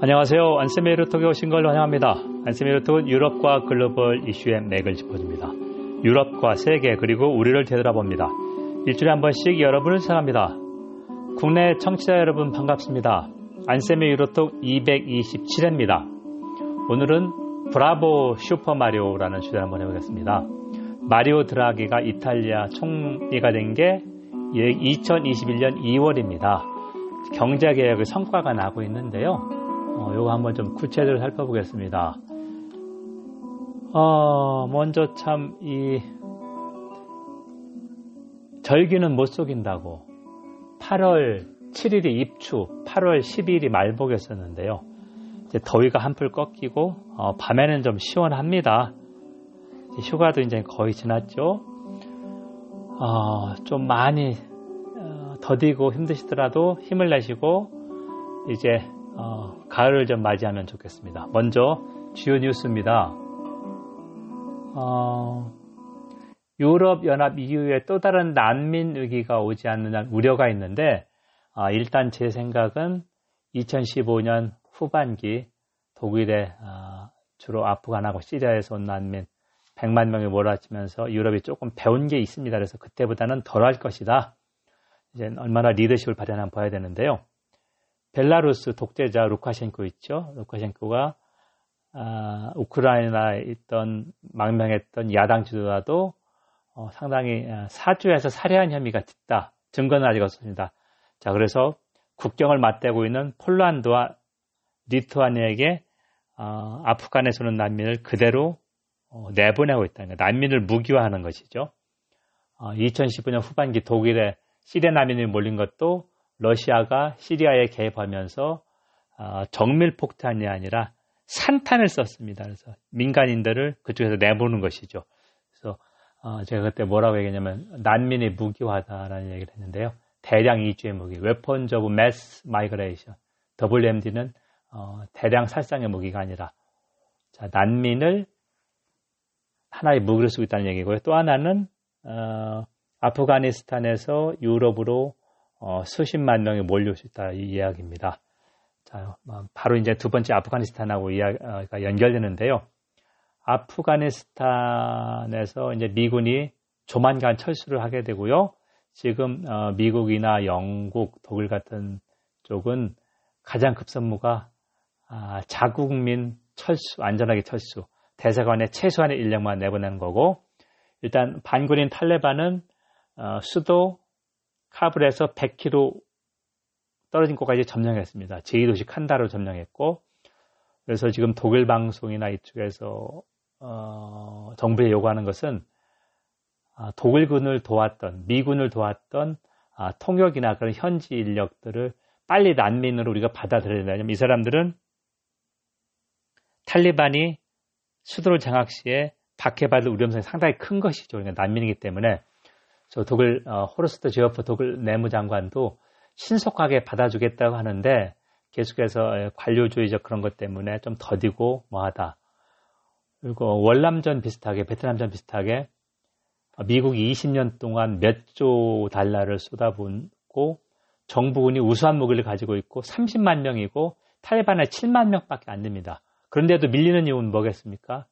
안녕하세요. 안세미 루톡에 오신 걸 환영합니다. 안세미 루톡은 유럽과 글로벌 이슈의 맥을 짚어줍니다. 유럽과 세계 그리고 우리를 되돌아 봅니다. 일주일에 한 번씩 여러분을 사랑합니다. 국내 청취자 여러분 반갑습니다. 안세미 유로톡 227회입니다. 오늘은 브라보 슈퍼마리오라는 주제를 한번 해보겠습니다. 마리오 드라기가 이탈리아 총리가 된 게 2021년 2월입니다. 경제개혁의 성과가 나고 있는데요. 어, 요거 한번 좀 구체적으로 살펴보겠습니다. 어, 먼저 참, 이, 절기는 못 속인다고 8월 7일이 입추, 8월 10일이 말복이었었는데요. 이제 더위가 한풀 꺾이고, 어, 밤에는 좀 시원합니다. 이제 휴가도 이제 거의 지났죠. 어, 좀 많이 어, 더디고 힘드시더라도 힘을 내시고, 이제 어, 가을을 좀 맞이하면 좋겠습니다. 먼저 주요 뉴스입니다. 어, 유럽 연합 이후에 또 다른 난민 위기가 오지 않느냐 우려가 있는데 어, 일단 제 생각은 2015년 후반기 독일에 어, 주로 아프간하고 시리아에서 온 난민 100만 명이 몰아치면서 유럽이 조금 배운 게 있습니다. 그래서 그때보다는 덜 할 것이다. 이제 얼마나 리더십을 발휘하나 봐야 되는데요. 벨라루스 독재자 루카셴코 있죠. 루카셴코가 아, 우크라이나에 있던 망명했던 야당 지도자도 어, 상당히 아, 사주에서 살해한 혐의가 짙다. 증거는 아직 없습니다. 자, 그래서 국경을 맞대고 있는 폴란드와 리투아니아에게 어, 아프간에서 오는 난민을 그대로 어, 내보내고 있다는 거예요. 난민을 무기화하는 것이죠. 어, 2015년 후반기 독일에 시리아 난민이 몰린 것도 러시아가 시리아에 개입하면서 어, 정밀 폭탄이 아니라 산탄을 썼습니다. 그래서 민간인들을 그쪽에서 내보는 것이죠. 그래서 어, 제가 그때 뭐라고 얘기했냐면 난민의 무기화다라는 얘기를 했는데요. 대량 이주의 무기, Weapons of Mass Migration. WMD는 어, 대량 살상의 무기가 아니라 자, 난민을 하나의 무기로 쓰고 있다는 얘기고요. 또 하나는 어, 아프가니스탄에서 유럽으로 어, 수십만 명이 몰려올 수 있다 이 이야기입니다. 자, 뭐, 바로 이제 두 번째 아프가니스탄하고 이야기가 연결되는데요. 아프가니스탄에서 이제 미군이 조만간 철수를 하게 되고요. 지금 어, 미국이나 영국, 독일 같은 쪽은 가장 급선무가 아, 자국민 철수, 안전하게 철수, 대사관에 최소한의 인력만 내보내는 거고, 일단 반군인 탈레반은 어, 수도 카불에서 100km 떨어진 곳까지 점령했습니다. 제2도시 칸다로 점령했고, 그래서 지금 독일 방송이나 이쪽에서 어, 정부에 요구하는 것은 아, 독일군을 도왔던 미군을 도왔던 아, 통역이나 그런 현지 인력들을 빨리 난민으로 우리가 받아들여야 된다. 이 사람들은 탈리반이 수도를 장악 시에 박해받을 위험성이 상당히 큰 것이죠. 그러니까 난민이기 때문에 저 독일 어, 호르스트 제어프 독일 내무장관도 신속하게 받아주겠다고 하는데 계속해서 관료주의적 그런 것 때문에 좀 더디고 뭐하다. 그리고 월남전 비슷하게 베트남전 비슷하게 미국이 20년 동안 몇 조 달러를 쏟아붓고 정부군이 우수한 무기를 가지고 있고 30만 명이고 탈레반에 7만 명밖에 안 됩니다. 그런데도 밀리는 이유는 뭐겠습니까?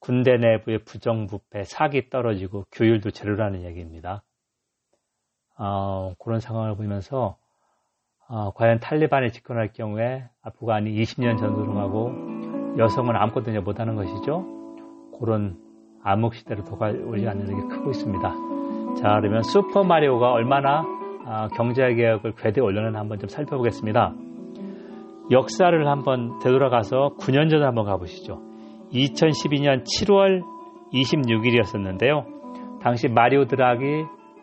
군대 내부의 부정부패, 사기 떨어지고 교율도 제로라는 얘기입니다. 어, 그런 상황을 보면서 어, 과연 탈리반이 집권할 경우에 아프간이 20년 전으로 가고 여성은 아무것도 못하는 것이죠. 그런 암흑 시대로 도가오지 않는 게 크고 있습니다. 자, 그러면 슈퍼 마리오가 얼마나 어, 경제 개혁을 궤도에 올려는 한번 좀 살펴보겠습니다. 역사를 한번 되돌아가서 9년 전에 한번 가보시죠. 2012년 7월 26일이었었는데요. 당시 마리오 드라기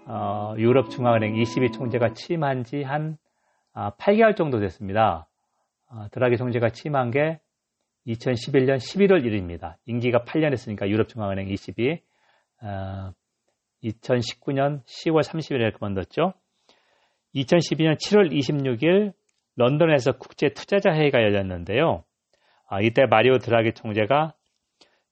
어, 유럽 중앙은행 22 총재가 취임한 지 한 8개월 아, 정도 됐습니다. 어, 드라기 총재가 취임한 게 2011년 11월 1일입니다. 임기가 8년 했으니까 유럽 중앙은행 22 어, 2019년 10월 30일에 그만뒀죠. 2012년 7월 26일 런던에서 국제 투자자 회의가 열렸는데요. 아, 이때 마리오 드라기 총재가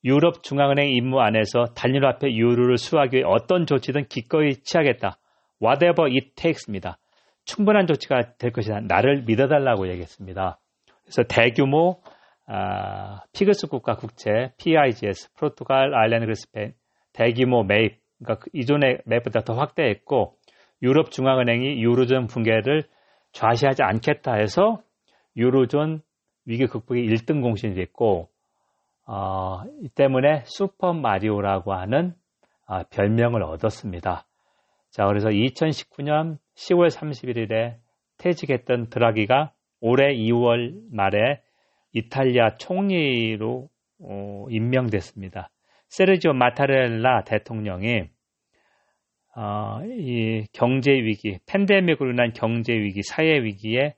유럽 중앙은행 임무 안에서 단일 화폐 유로를 수하기 위해 어떤 조치든 기꺼이 취하겠다. whatever it takes입니다. 충분한 조치가 될 것이다. 나를 믿어달라고 얘기했습니다. 그래서 대규모 아, 피그스 국가 국채 PIGS 포르투갈, 아일랜드, 그리스페인 대규모 매입 그러니까 그 이전의 매입보다 더 확대했고 유럽 중앙은행이 유로존 붕괴를 좌시하지 않겠다 해서 유로존 위기 극복이 1등 공신이 됐고 어, 이 때문에 슈퍼 마리오라고 하는 아, 별명을 얻었습니다. 자, 그래서 2019년 10월 31일에 퇴직했던 드라기가 올해 2월 말에 이탈리아 총리로 어, 임명됐습니다. 세르지오 마타렐라 대통령이 어, 이 경제 위기, 팬데믹으로 인한 경제 위기, 사회 위기에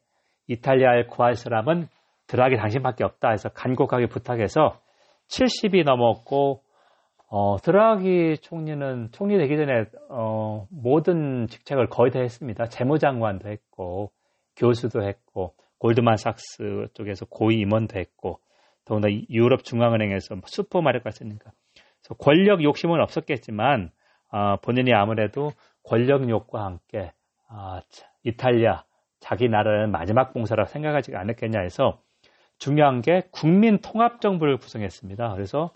이탈리아에 구할 사람은 드라기 당신밖에 없다 해서 간곡하게 부탁해서 70이 넘었고 어, 드라기 총리는 총리 되기 전에 어, 모든 직책을 거의 다 했습니다. 재무장관도 했고 교수도 했고 골드만삭스 쪽에서 고위 임원도 했고 더군다나 유럽 중앙은행에서 슈퍼마리오가 있으니까 권력 욕심은 없었겠지만 어, 본인이 아무래도 권력욕과 함께 어, 이탈리아 자기 나라는 마지막 봉사라고 생각하지 않았겠냐 해서 중요한 게 국민 통합 정부를 구성했습니다. 그래서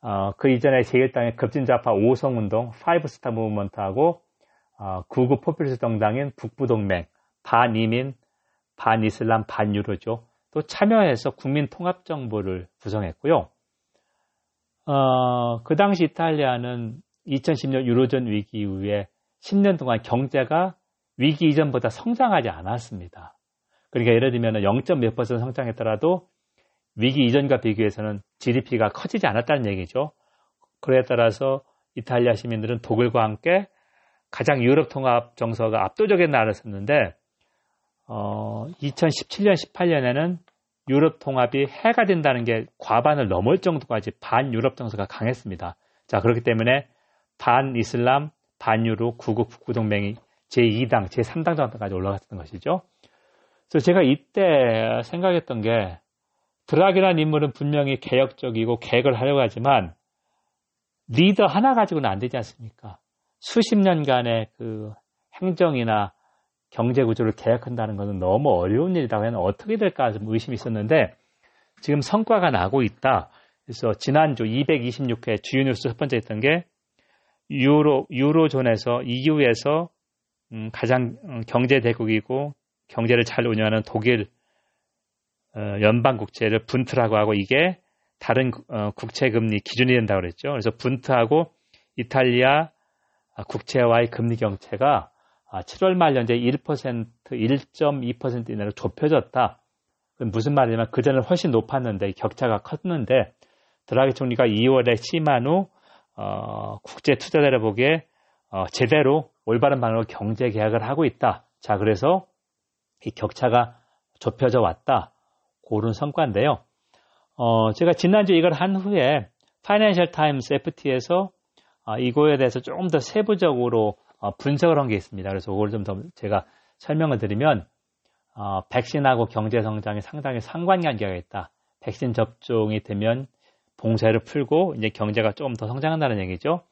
어, 그 이전에 제1당의 급진좌파 5성 운동, Five Star Movement하고 어, 극우 포퓰리스트 정당인 북부동맹, 반이민, 반이슬람, 반유로죠. 또 참여해서 국민 통합 정부를 구성했고요. 어, 그 당시 이탈리아는 2010년 유로존 위기 이후에 10년 동안 경제가 위기 이전보다 성장하지 않았습니다. 그러니까 예를 들면 0. 몇 퍼센트 성장했더라도 위기 이전과 비교해서는 GDP가 커지지 않았다는 얘기죠. 그에 따라서 이탈리아 시민들은 독일과 함께 가장 유럽 통합 정서가 압도적인 나라였었는데 어, 2017년, 18년에는 유럽 통합이 해가 된다는 게 과반을 넘을 정도까지 반 유럽 정서가 강했습니다. 자, 그렇기 때문에 반 이슬람, 반 유로 구국 북구동맹이 제2당, 제3당 정도까지 올라갔던 것이죠. 그래서 제가 이때 생각했던 게 드라기라는 인물은 분명히 개혁적이고 계획을 하려고 하지만 리더 하나 가지고는 안 되지 않습니까? 수십 년간의 그 행정이나 경제 구조를 개혁한다는 것은 너무 어려운 일이다. 과연 어떻게 될까 좀 의심이 있었는데 지금 성과가 나고 있다. 그래서 지난주 226회 주요 뉴스 첫 번째 했던 게 유로 유로존에서 EU에서 음, 가장 음, 경제 대국이고 경제를 잘 운영하는 독일 어, 연방 국채를 분트라고 하고 이게 다른 어, 국채 금리 기준이 된다고 그랬죠. 그래서 분트하고 이탈리아 국채와의 금리 경체가 7월 말 현재 1% 1.2% 이내로 좁혀졌다. 무슨 말이냐면 그전에 훨씬 높았는데 격차가 컸는데 드라기 총리가 2월에 취임한 후 어, 국제 투자자를 보기에 어, 제대로 올바른 방향으로 경제 계약을 하고 있다. 자, 그래서 이 격차가 좁혀져 왔다. 고른 성과인데요. 어, 제가 지난주 이걸 한 후에 파이낸셜 타임스 FT에서 어, 이거에 대해서 조금 더 세부적으로 어, 분석을 한 게 있습니다. 그래서 그걸 좀 더 제가 설명을 드리면 어, 백신하고 경제 성장이 상당히 상관관계가 있다. 백신 접종이 되면 봉쇄를 풀고 이제 경제가 조금 더 성장한다는 얘기죠.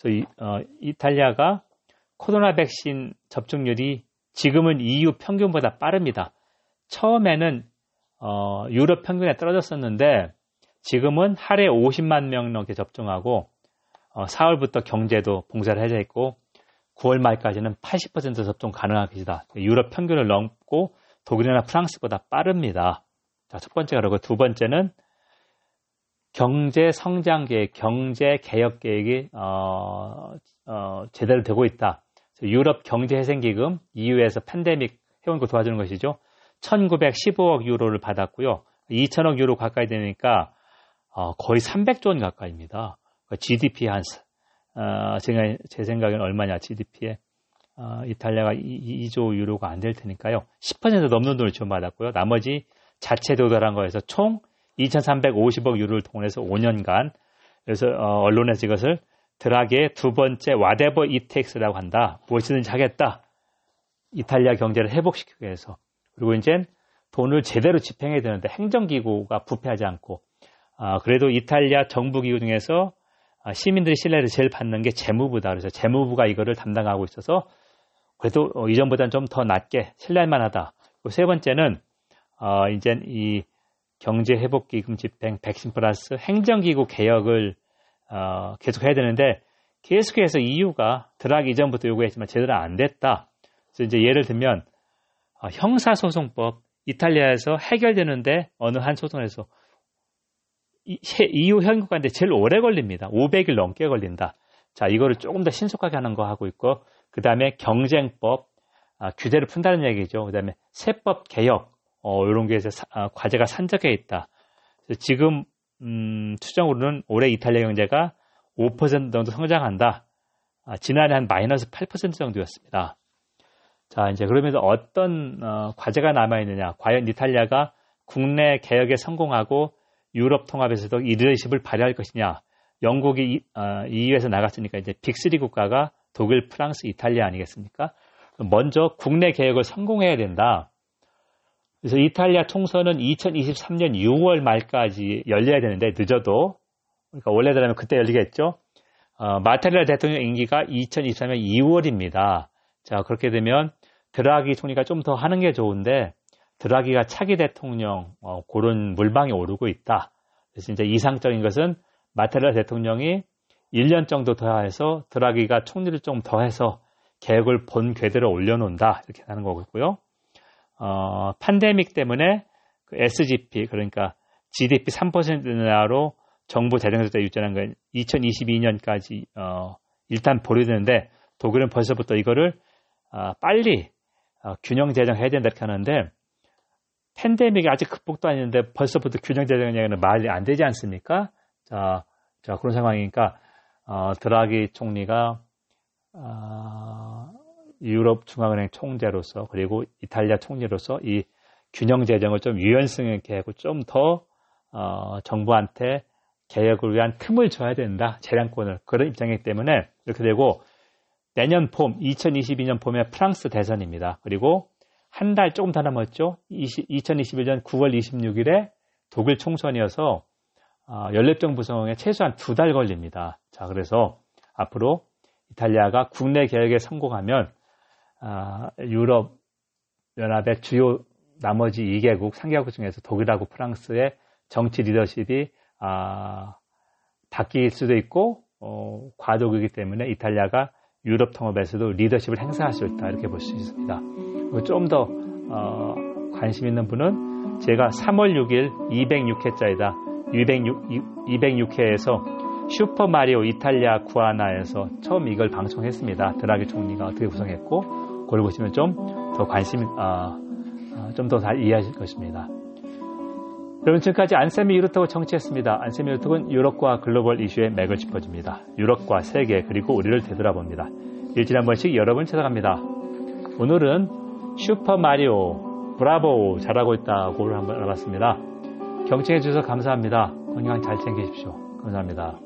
그래서 이, 어, 이탈리아가 코로나 백신 접종률이 지금은 EU 평균보다 빠릅니다. 처음에는 어, 유럽 평균에 떨어졌었는데 지금은 하루에 50만 명 넘게 접종하고 어, 4월부터 경제도 봉쇄를 해제했고 9월 말까지는 80% 접종 가능한 것이다. 유럽 평균을 넘고 독일이나 프랑스보다 빠릅니다. 자, 첫 번째가 그러고 두 번째는 경제 성장 계획, 경제 개혁 계획이 어, 어, 제대로 되고 있다. 유럽 경제회생기금 EU에서 팬데믹 거 도와주는 것이죠. 1915억 유로를 받았고요. 2천억 유로 가까이 되니까 어, 거의 300조 원 가까이입니다. GDP 한 어, 제가 제 생각에는 얼마냐 GDP에 어, 이탈리아가 2, 조 유로가 안 될 테니까요. 10% 넘는 돈을 지원받았고요. 나머지 자체 도달한 거에서 총 2,350억 유로를 통해서 5년간 그래서 어, 언론에서 이것을 드라기의 두 번째 와데버 이텍스라고 한다. 무엇이든지 하겠다. 이탈리아 경제를 회복시키기 위해서. 그리고 이제 돈을 제대로 집행해야 되는데 행정기구가 부패하지 않고 아, 그래도 이탈리아 정부기구 중에서 아, 시민들의 신뢰를 제일 받는 게 재무부다. 그래서 재무부가 이거를 담당하고 있어서 그래도 어, 이전보다는 좀 더 낮게 신뢰할 만하다. 세 번째는 어, 이제 이 경제 회복 기금 집행 백신 플러스 행정기구 개혁을 어, 계속 해야 되는데 계속해서 EU가 드라기 이전부터 요구했지만 제대로 안 됐다. 그래서 이제 예를 들면 어, 형사소송법 이탈리아에서 해결되는데 어느 한 소송에서 EU 현국가인데 제일 오래 걸립니다. 500일 넘게 걸린다. 자, 이거를 조금 더 신속하게 하는 거 하고 있고, 그 다음에 경쟁법, 아, 규제를 푼다는 얘기죠. 그 다음에 세법 개혁, 어, 이런 게 아, 과제가 산적해 있다. 지금, 음, 추정으로는 올해 이탈리아 경제가 5% 정도 성장한다. 아, 지난해 한 마이너스 8% 정도였습니다. 자, 이제 그러면서 어떤 어, 과제가 남아 있느냐. 과연 이탈리아가 국내 개혁에 성공하고 유럽 통합에서도 이 리더십을 발휘할 것이냐. 영국이 어, EU에서 나갔으니까 이제 빅3 국가가 독일, 프랑스, 이탈리아 아니겠습니까? 먼저 국내 개혁을 성공해야 된다. 그래서 이탈리아 총선은 2023년 6월 말까지 열려야 되는데 늦어도 그러니까 원래대로면 그때 열리겠죠. 어, 마타렐라 대통령 임기가 2023년 2월입니다. 자 그렇게 되면 드라기 총리가 좀 더 하는 게 좋은데 드라기가 차기 대통령 어, 그런 물방에 오르고 있다. 그래서 이제 이상적인 것은 마테라 대통령이 1년 정도 더 해서 드라기가 총리를 좀 더 해서 계획을 본 궤대로 올려놓는다 이렇게 하는 거고요. 어, 판데믹 때문에 그 SGP 그러니까 GDP 3%나로 정부 재정세제 유지하는 건 2022년까지 어, 일단 보류되는데 독일은 벌써부터 이거를 어, 빨리 어, 균형 재정해야 된다 이렇게 하는데 팬데믹이 아직 극복도 아닌데 벌써부터 균형 재정 이야기는 말이 안 되지 않습니까? 자, 자 그런 상황이니까 어, 드라기 총리가 어, 유럽 중앙은행 총재로서 그리고 이탈리아 총리로서 이 균형 재정을 좀 유연성 있게 하고 좀더 어, 정부한테 개혁을 위한 틈을 줘야 된다. 재량권을 그런 입장이기 때문에 이렇게 되고 내년 봄 2022년 봄에 프랑스 대선입니다. 그리고 한 달 조금 더 남았죠. 20, 2021년 9월 26일에 독일 총선이어서 어, 연립정 부 성공에 최소한 두 달 걸립니다. 자, 그래서 앞으로 이탈리아가 국내 개혁에 성공하면 어, 유럽 연합의 주요 나머지 2개국, 3개국 중에서 독일하고 프랑스의 정치 리더십이 아, 바뀔 수도 있고 어, 과도기이기 때문에 이탈리아가 유럽 통합에서도 리더십을 행사할 수 있다 이렇게 볼 수 있습니다. 좀더 어, 관심 있는 분은 제가 3월 6일 206회짜이다 206, 206회에서 슈퍼 마리오 이탈리아 구아나에서 처음 이걸 방송했습니다. 드라기 총리가 어떻게 구성했고 그걸 보시면 좀 더 관심 어, 어, 좀더 잘 이해하실 것입니다. 여러분 지금까지 안세미 유로톡을 정치했습니다. 안세미 유로톡은 유럽과 글로벌 이슈의 맥을 짚어줍니다. 유럽과 세계 그리고 우리를 되돌아봅니다. 일주일에 한 번씩 여러분 찾아갑니다. 오늘은 슈퍼마리오 브라보 잘하고 있다고 한번 알아봤습니다. 경청해 주셔서 감사합니다. 건강 잘 챙기십시오. 감사합니다.